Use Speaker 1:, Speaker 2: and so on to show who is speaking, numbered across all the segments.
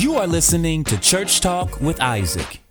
Speaker 1: You are listening to Church Talk with Isaac.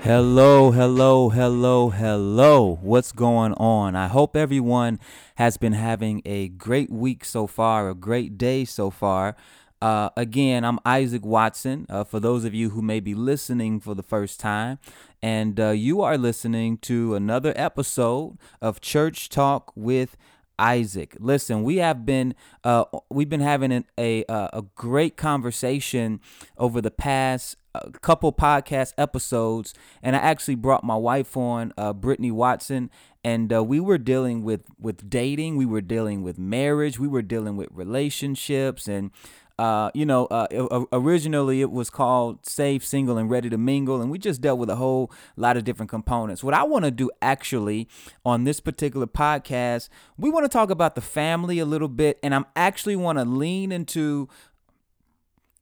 Speaker 2: Hello, hello, hello, hello. What's going on? I hope everyone has been having a great week so far, a great day so far. Uh, again, I'm Isaac Watson. Uh, for those of you who may be listening for the first time, and uh, you are listening to another episode of Church Talk with Isaac. Listen, we have been uh, we've been having an, a uh, a great conversation over the past uh, couple podcast episodes, and I actually brought my wife on, uh, Brittany Watson, and uh, we were dealing with with dating, we were dealing with marriage, we were dealing with relationships, and uh, you know, uh, originally it was called Save, Single, and Ready to Mingle, and we just dealt with a whole lot of different components. What I want to do actually on this particular podcast, we want to talk about the family a little bit, and I'm actually want to lean into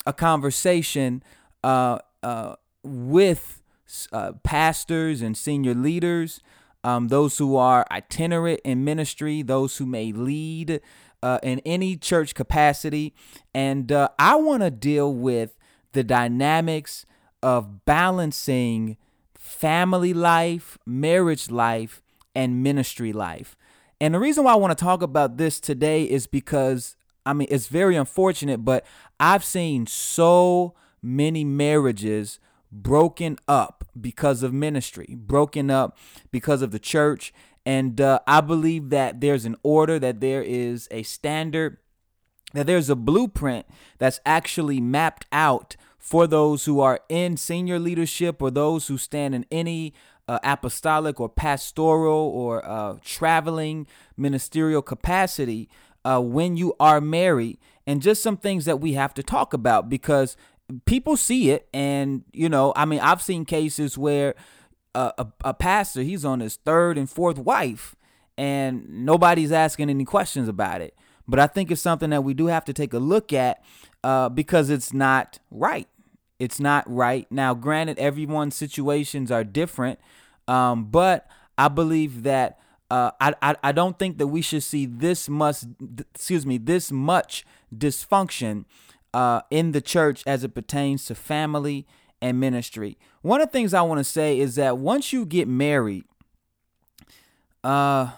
Speaker 2: a conversation uh, uh, with uh, pastors and senior leaders, um, those who are itinerant in ministry, those who may lead uh, in any church capacity. And uh, I want to deal with the dynamics of balancing family life, marriage life, and ministry life. And the reason why I want to talk about this today is because, I mean, it's very unfortunate, but I've seen so many marriages broken up because of ministry, broken up because of the church, and uh, I believe that there's an order, that there is a standard, that there's a blueprint that's actually mapped out for those who are in senior leadership or those who stand in any uh, apostolic or pastoral or uh, traveling ministerial capacity uh, when you are married, and just some things that we have to talk about because people see it. And, you know, I mean, I've seen cases where a, a, a pastor, he's on his third and fourth wife, and nobody's asking any questions about it. But I think it's something that we do have to take a look at uh, because it's not right. It's not right. Now, granted, everyone's situations are different, um, but I believe that uh, I, I I don't think that we should see this much excuse me this much dysfunction uh, in the church as it pertains to family and ministry. One of the things I want to say is that once you get married, uh,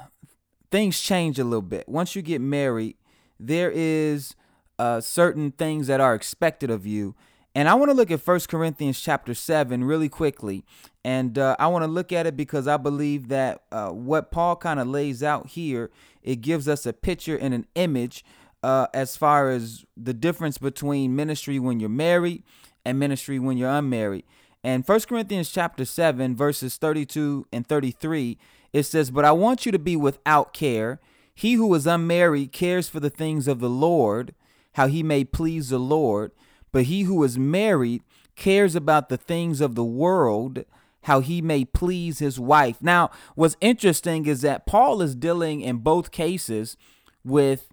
Speaker 2: things change a little bit. Once you get married, there is uh, certain things that are expected of you. And I want to look at First Corinthians chapter 7 really quickly. And uh, I want to look at it because I believe that uh, what Paul kind of lays out here, it gives us a picture and an image uh, as far as the difference between ministry when you're married and ministry when you're unmarried. And 1 Corinthians chapter 7 verses 32 and 33 it says, "But I want you to be without care. He who is unmarried cares for the things of the Lord, how he may please the Lord, but he who is married cares about the things of the world, how he may please his wife." Now, what's interesting is that Paul is dealing in both cases with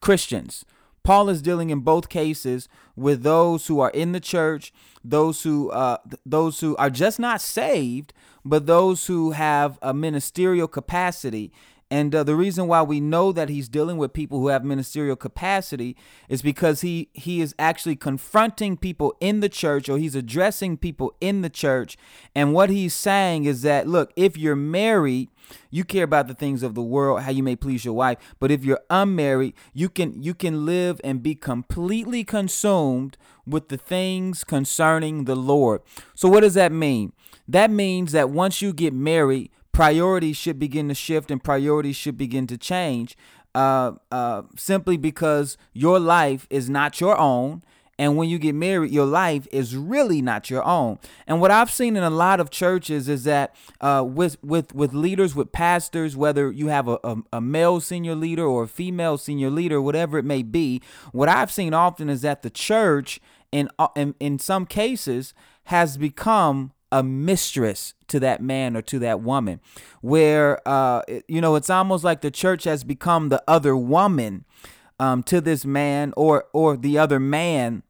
Speaker 2: Christians. Paul is dealing in both cases with those who are in the church, those who uh, those who are just not saved, but those who have a ministerial capacity. And uh, the reason why we know that he's dealing with people who have ministerial capacity is because he he is actually confronting people in the church or he's addressing people in the church. And what he's saying is that look, if you're married, you care about the things of the world, how you may please your wife. But if you're unmarried, you can you can live and be completely consumed with the things concerning the Lord. So what does that mean? That means that once you get married, priorities should begin to shift and priorities should begin to change uh, uh, simply because your life is not your own. And when you get married, your life is really not your own. And what I've seen in a lot of churches is that uh, with with with leaders, with pastors, whether you have a, a, a male senior leader or a female senior leader, whatever it may be, what I've seen often is that the church, in uh, in, in some cases, has become a mistress to that man or to that woman. Where uh you know it's almost like the church has become the other woman um to this man or or the other man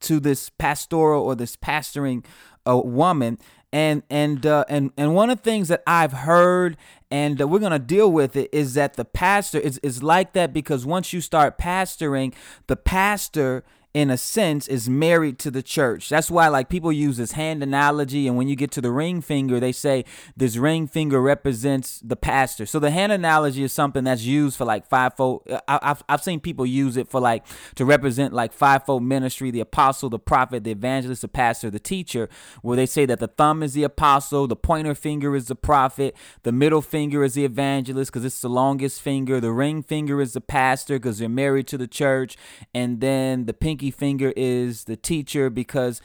Speaker 2: to this pastoral or this pastoring uh, woman. And and uh, and and one of the things that I've heard and uh, we're gonna deal with it is that the pastor is is like that because once you start pastoring, the pastor in a sense is married to the church. That's why like people use this hand analogy and when you get to the ring finger they say this ring finger represents the pastor. So the hand analogy is something that's used for like fivefold I, have I've seen people use it for like to represent like fivefold ministry, the apostle, the prophet, the evangelist, the pastor, the teacher, where they say that the thumb is the apostle, the pointer finger is the prophet, the middle finger is the evangelist because it's the longest finger, the ring finger is the pastor because they're married to the church, and then the pinky finger is the teacher because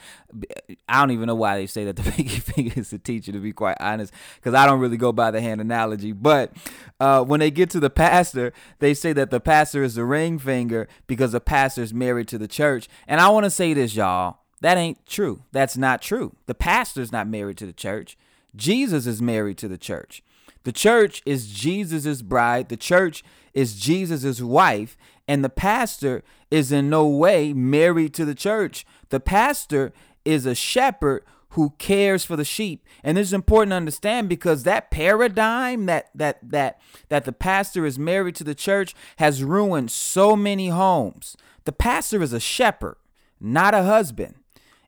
Speaker 2: I don't even know why they say that the pinky finger is the teacher, to be quite honest, because I don't really go by the hand analogy. But uh, when they get to the pastor, they say that the pastor is the ring finger because the pastor is married to the church. And I want to say this, y'all. That ain't true. That's not true. The pastor's not married to the church. Jesus is married to the church. The church is Jesus's bride. The church is Jesus's wife. And the pastor is in no way married to the church. The pastor is a shepherd who cares for the sheep. And this is important to understand because that paradigm that that that that the pastor is married to the church has ruined so many homes. The pastor is a shepherd, not a husband.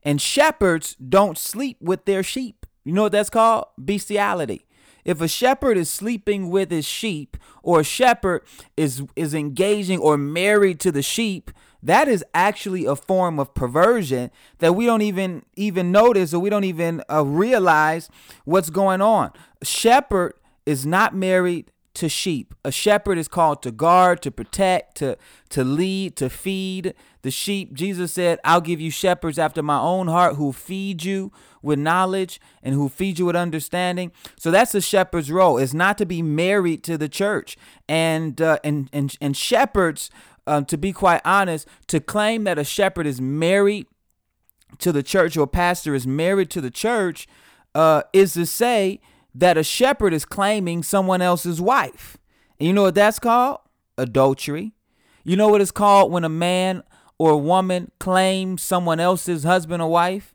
Speaker 2: And shepherds don't sleep with their sheep. You know what that's called? Bestiality. If a shepherd is sleeping with his sheep, or a shepherd is is engaging or married to the sheep, that is actually a form of perversion that we don't even even notice or we don't even uh, realize what's going on. Shepherd is not married to sheep. A shepherd is called to guard, to protect, to to lead, to feed the sheep. Jesus said, "I'll give you shepherds after my own heart who feed you with knowledge and who feed you with understanding." So that's a shepherd's role. Is not to be married to the church. And uh, and and and shepherds, uh, to be quite honest, to claim that a shepherd is married to the church or a pastor is married to the church uh, is to say that a shepherd is claiming someone else's wife. And you know what that's called? Adultery. You know what it's called when a man or a woman claims someone else's husband or wife?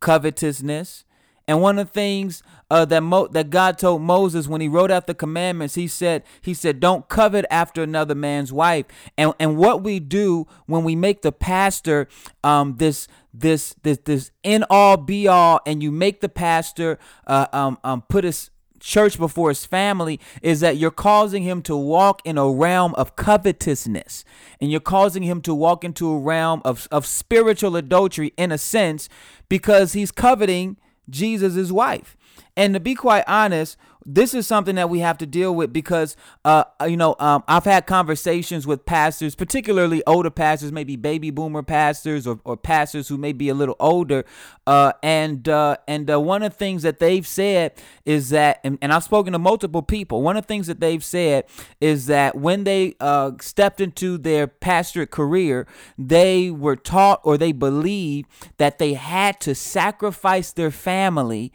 Speaker 2: Covetousness. And one of the things uh, that Mo- that God told Moses when he wrote out the commandments, he said, he said, don't covet after another man's wife. And and what we do when we make the pastor um, this this this this in all be all, and you make the pastor uh, um, um, put his church before his family is that you're causing him to walk in a realm of covetousness and you're causing him to walk into a realm of, of spiritual adultery in a sense because he's coveting Jesus' wife. And to be quite honest, this is something that we have to deal with because, uh, you know, um, I've had conversations with pastors, particularly older pastors, maybe baby boomer pastors or, or pastors who may be a little older. Uh, and uh, and uh, one of the things that they've said is that, and, and, I've spoken to multiple people, one of the things that they've said is that when they uh, stepped into their pastorate career, they were taught or they believed that they had to sacrifice their family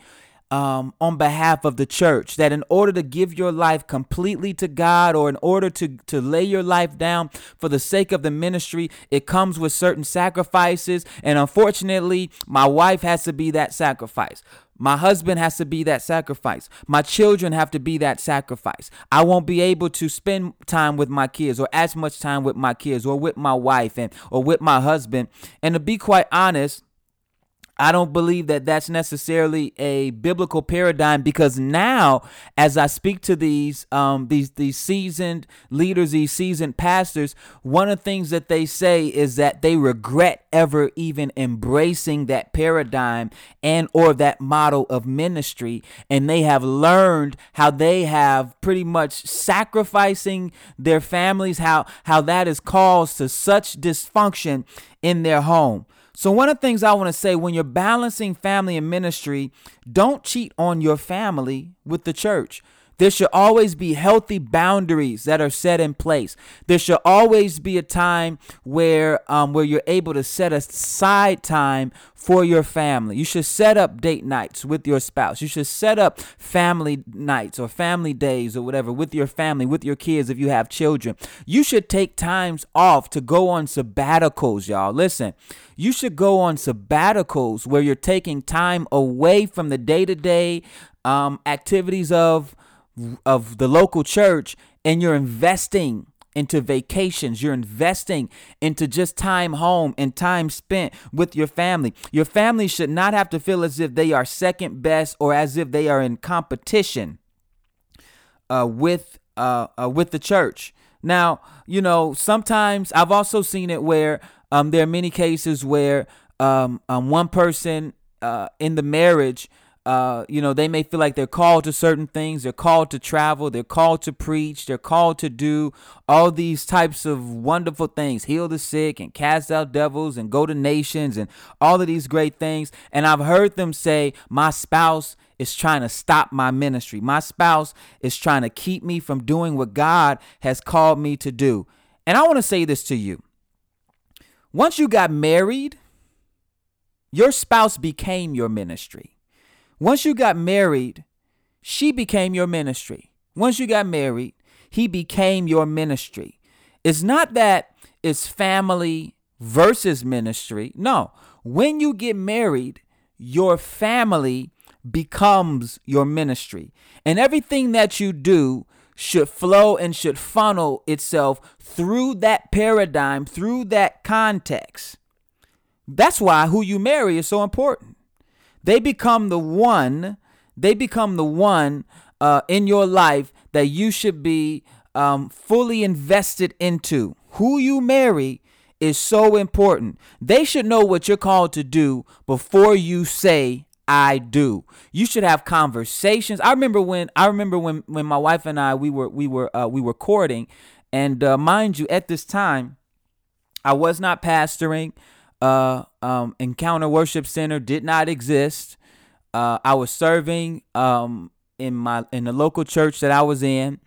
Speaker 2: um, on behalf of the church. That in order to give your life completely to God or in order to, to lay your life down for the sake of the ministry, it comes with certain sacrifices. And unfortunately, my wife has to be that sacrifice. My husband has to be that sacrifice. My children have to be that sacrifice. I won't be able to spend time with my kids or as much time with my kids or with my wife and or with my husband. And to be quite honest, I don't believe that that's necessarily a biblical paradigm because now, as I speak to these um, these these seasoned leaders, these seasoned pastors, one of the things that they say is that they regret ever even embracing that paradigm and or that model of ministry, and they have learned how they have pretty much sacrificing their families, how how that has caused to such dysfunction in their home. So, one of the things I want to say when you're balancing family and ministry, don't cheat on your family with the church. There should always be healthy boundaries that are set in place. There should always be a time where um, where you're able to set aside time for your family. You should set up date nights with your spouse. You should set up family nights or family days or whatever with your family, with your kids if you have children. You should take times off to go on sabbaticals, y'all. Listen, you should go on sabbaticals where you're taking time away from the day to day activities of of the local church and you're investing into vacations. You're investing into just time home and time spent with your family. Your family should not have to feel as if they are second best or as if they are in competition uh, with uh, uh, with the church. Now, you know, sometimes I've also seen it where um, there are many cases where um, um, one person uh, in the marriage uh, you know, they may feel like they're called to certain things. They're called to travel. They're called to preach. They're called to do all these types of wonderful things heal the sick and cast out devils and go to nations and all of these great things. And I've heard them say, My spouse is trying to stop my ministry. My spouse is trying to keep me from doing what God has called me to do. And I want to say this to you once you got married, your spouse became your ministry. Once you got married, she became your ministry. Once you got married, he became your ministry. It's not that it's family versus ministry. No, when you get married, your family becomes your ministry. And everything that you do should flow and should funnel itself through that paradigm, through that context. That's why who you marry is so important. They become the one, they become the one uh, in your life that you should be um, fully invested into. Who you marry is so important. They should know what you're called to do before you say, I do. You should have conversations. I remember when I remember when when my wife and I we were we were uh, we were courting, and uh, mind you, at this time, I was not pastoring uh, um, Encounter Worship Center did not exist. Uh, I was serving um, in my in the local church that I was in,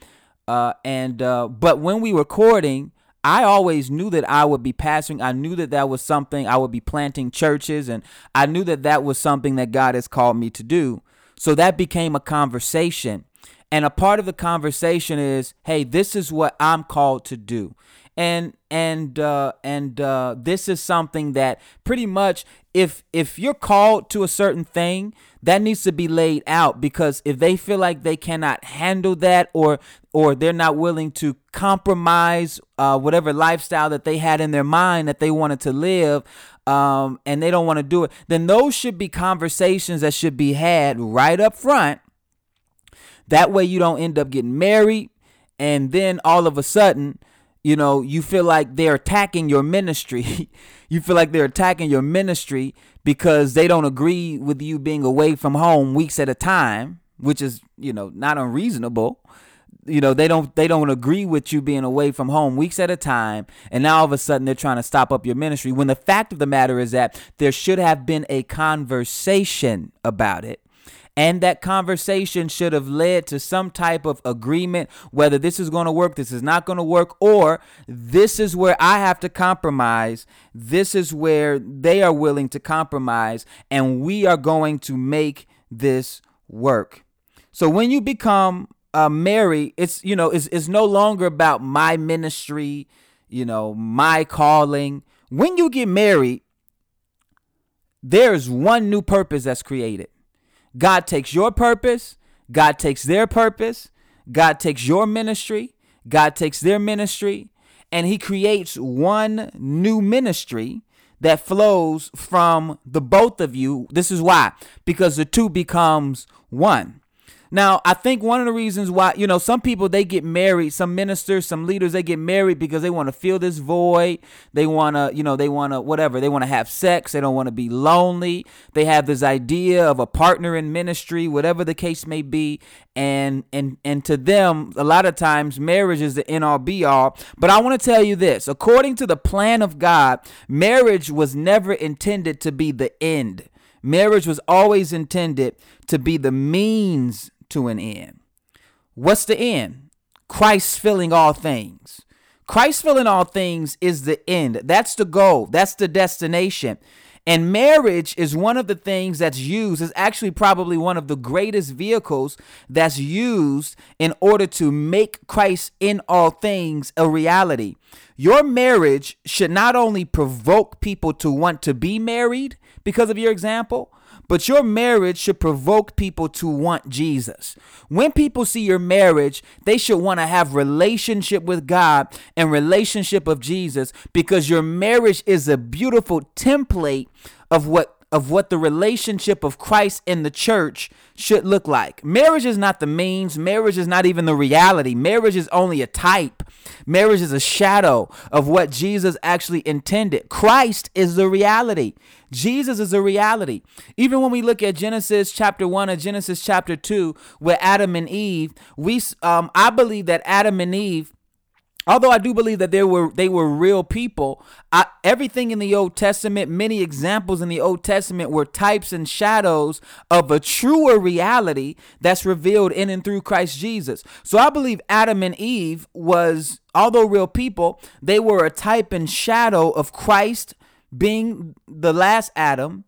Speaker 2: uh, and uh, but when we were courting, I always knew that I would be pastoring. I knew that that was something I would be planting churches, and I knew that that was something that God has called me to do. So that became a conversation. And a part of the conversation is, hey, this is what I'm called to do and and uh, and uh, this is something that pretty much if if you're called to a certain thing that needs to be laid out because if they feel like they cannot handle that or or they're not willing to compromise uh, whatever lifestyle that they had in their mind that they wanted to live um, and they don't want to do it then those should be conversations that should be had right up front. That way you don't end up getting married and then all of a sudden you know, you feel like they're attacking your ministry. you feel like they're attacking your ministry because they don't agree with you being away from home weeks at a time, which is, you know, not unreasonable. You know, they don't they don't agree with you being away from home weeks at a time, and now all of a sudden they're trying to stop up your ministry. When the fact of the matter is that there should have been a conversation about it and that conversation should have led to some type of agreement whether this is going to work, this is not going to work, or this is where I have to compromise. This is where they are willing to compromise, and we are going to make this work. So when you become uh, married, it's you know, it's, it's no longer about my ministry, you know, my calling. When you get married, there's one new purpose that's created God takes your purpose, God takes their purpose, God takes your ministry, God takes their ministry, and He creates one new ministry that flows from the both of you. This is why, because the two becomes one. Now, I think one of the reasons why, you know, some people they get married, some ministers, some leaders, they get married because they want to fill this void. They want to, you know, they want to whatever. They want to have sex. They don't want to be lonely. They have this idea of a partner in ministry, whatever the case may be. And and and to them, a lot of times marriage is the end all be all. But I want to tell you this, according to the plan of God, marriage was never intended to be the end. Marriage was always intended to be the means to an end. What's the end? Christ filling all things. Christ filling all things is the end. That's the goal. That's the destination. And marriage is one of the things that's used, is actually probably one of the greatest vehicles that's used in order to make Christ in all things a reality. Your marriage should not only provoke people to want to be married because of your example, but your marriage should provoke people to want Jesus. When people see your marriage, they should want to have relationship with God and relationship of Jesus because your marriage is a beautiful template of what of what the relationship of Christ in the church should look like. Marriage is not the means, marriage is not even the reality. Marriage is only a type. Marriage is a shadow of what Jesus actually intended. Christ is the reality. Jesus is a reality. Even when we look at Genesis chapter 1 and Genesis chapter 2 where Adam and Eve, we um I believe that Adam and Eve although I do believe that there were they were real people, I, everything in the Old Testament, many examples in the Old Testament were types and shadows of a truer reality that's revealed in and through Christ Jesus. So I believe Adam and Eve was although real people, they were a type and shadow of Christ being the last Adam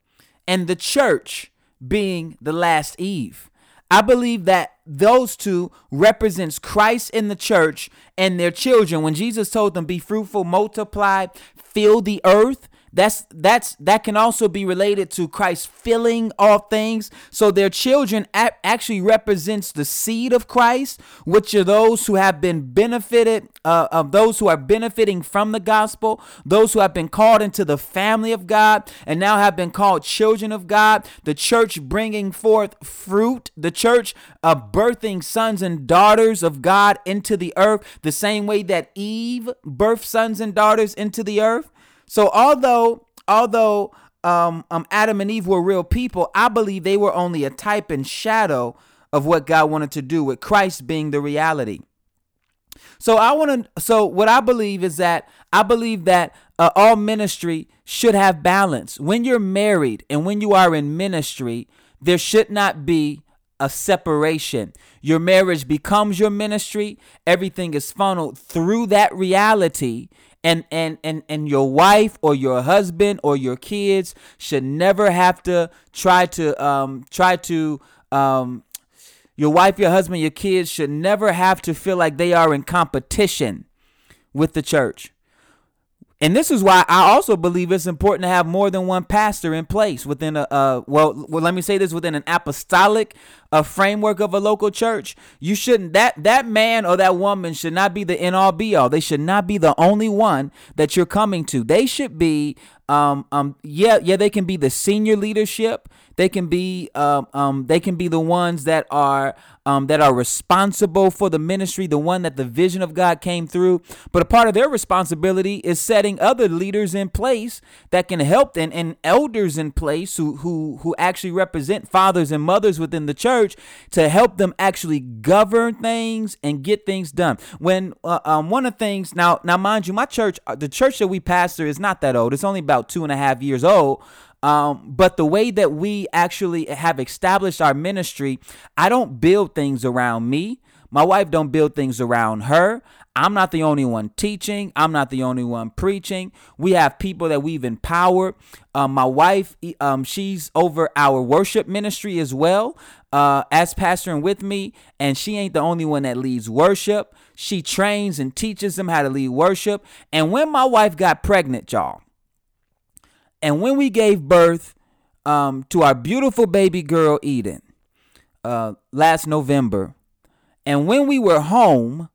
Speaker 2: and the church being the last Eve. I believe that those two represents Christ in the church and their children. When Jesus told them, "Be fruitful, multiply, fill the earth," That's that's that can also be related to Christ filling all things. So their children actually represents the seed of Christ, which are those who have been benefited uh, of those who are benefiting from the gospel, those who have been called into the family of God and now have been called children of God. The church bringing forth fruit, the church uh, birthing sons and daughters of God into the earth, the same way that Eve birthed sons and daughters into the earth. So although although um, um, Adam and Eve were real people, I believe they were only a type and shadow of what God wanted to do with Christ being the reality. So I want to. So what I believe is that I believe that uh, all ministry should have balance. When you're married and when you are in ministry, there should not be a separation. Your marriage becomes your ministry. Everything is funneled through that reality and and and and your wife or your husband or your kids should never have to try to um try to um your wife your husband your kids should never have to feel like they are in competition with the church and this is why I also believe it's important to have more than one pastor in place within a uh, well, well, let me say this within an apostolic uh, framework of a local church. You shouldn't that that man or that woman should not be the end all be all. They should not be the only one that you're coming to. They should be um um yeah yeah they can be the senior leadership they can be um, um, they can be the ones that are um, that are responsible for the ministry, the one that the vision of God came through. But a part of their responsibility is setting other leaders in place that can help them and elders in place who who who actually represent fathers and mothers within the church to help them actually govern things and get things done. When uh, um, one of the things now now mind you, my church, uh, the church that we pastor is not that old. It's only about two and a half years old. Um, but the way that we actually have established our ministry, I don't build things around me. My wife don't build things around her. I'm not the only one teaching. I'm not the only one preaching. We have people that we've empowered. Um, my wife, um, she's over our worship ministry as well uh, as pastoring with me, and she ain't the only one that leads worship. She trains and teaches them how to lead worship. And when my wife got pregnant, y'all, and when we gave birth um, to our beautiful baby girl Eden uh, last November, and when we were home,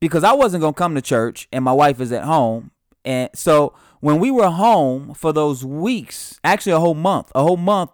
Speaker 2: because I wasn't gonna come to church, and my wife is at home, and so when we were home for those weeks, actually a whole month, a whole month,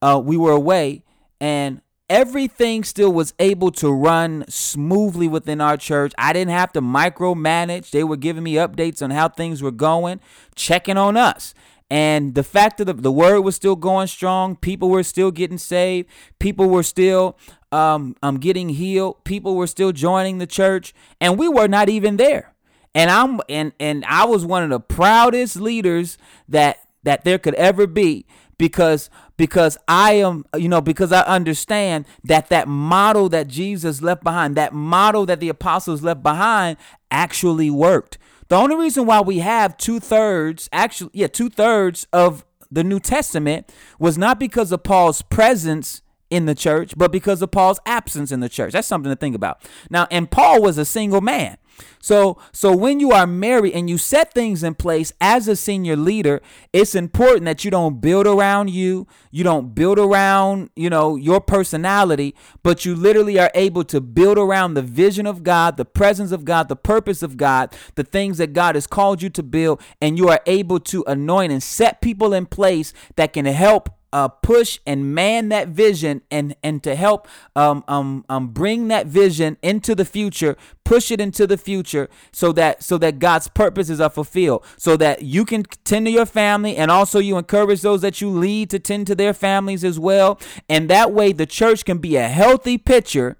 Speaker 2: uh, we were away, and everything still was able to run smoothly within our church. I didn't have to micromanage. They were giving me updates on how things were going, checking on us. And the fact that the, the word was still going strong, people were still getting saved, people were still um, um, getting healed, people were still joining the church, and we were not even there. And I'm and and I was one of the proudest leaders that that there could ever be because because I am you know because I understand that that model that Jesus left behind that model that the apostles left behind actually worked the only reason why we have two thirds, actually, yeah, two thirds of the New Testament was not because of Paul's presence in the church, but because of Paul's absence in the church. That's something to think about. Now, and Paul was a single man. So so when you are married and you set things in place as a senior leader, it's important that you don't build around you, you don't build around, you know, your personality, but you literally are able to build around the vision of God, the presence of God, the purpose of God, the things that God has called you to build, and you are able to anoint and set people in place that can help uh, push and man that vision and and to help um, um, um, bring that vision into the future push it into the future so that so that God's purposes are fulfilled. So that you can tend to your family and also you encourage those that you lead to tend to their families as well. And that way the church can be a healthy picture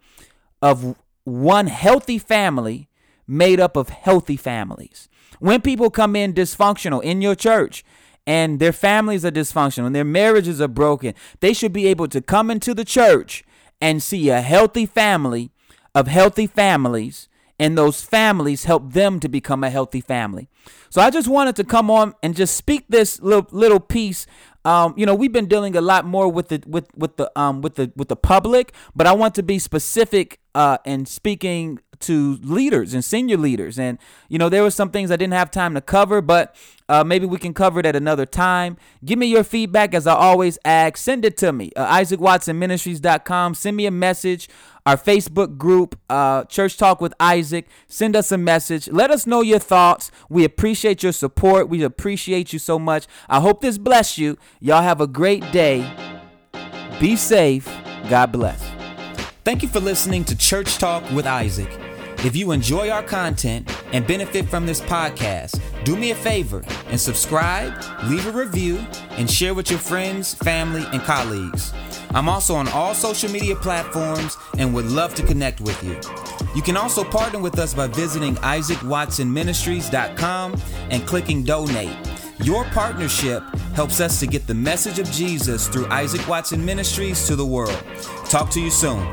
Speaker 2: of one healthy family made up of healthy families. When people come in dysfunctional in your church and their families are dysfunctional and their marriages are broken, they should be able to come into the church and see a healthy family of healthy families and those families help them to become a healthy family. So I just wanted to come on and just speak this little little piece. Um, you know, we've been dealing a lot more with the with with the um with the with the public, but I want to be specific uh in speaking to leaders and senior leaders. And, you know, there were some things I didn't have time to cover, but uh, maybe we can cover it at another time. Give me your feedback as I always ask. Send it to me. Uh, IsaacWatsonMinistries.com. Send me a message. Our Facebook group, uh, Church Talk with Isaac. Send us a message. Let us know your thoughts. We appreciate your support. We appreciate you so much. I hope this bless you. Y'all have a great day. Be safe. God bless.
Speaker 1: Thank you for listening to Church Talk with Isaac. If you enjoy our content and benefit from this podcast, do me a favor and subscribe, leave a review, and share with your friends, family, and colleagues. I'm also on all social media platforms and would love to connect with you. You can also partner with us by visiting isaacwatsonministries.com and clicking donate. Your partnership helps us to get the message of Jesus through Isaac Watson Ministries to the world. Talk to you soon.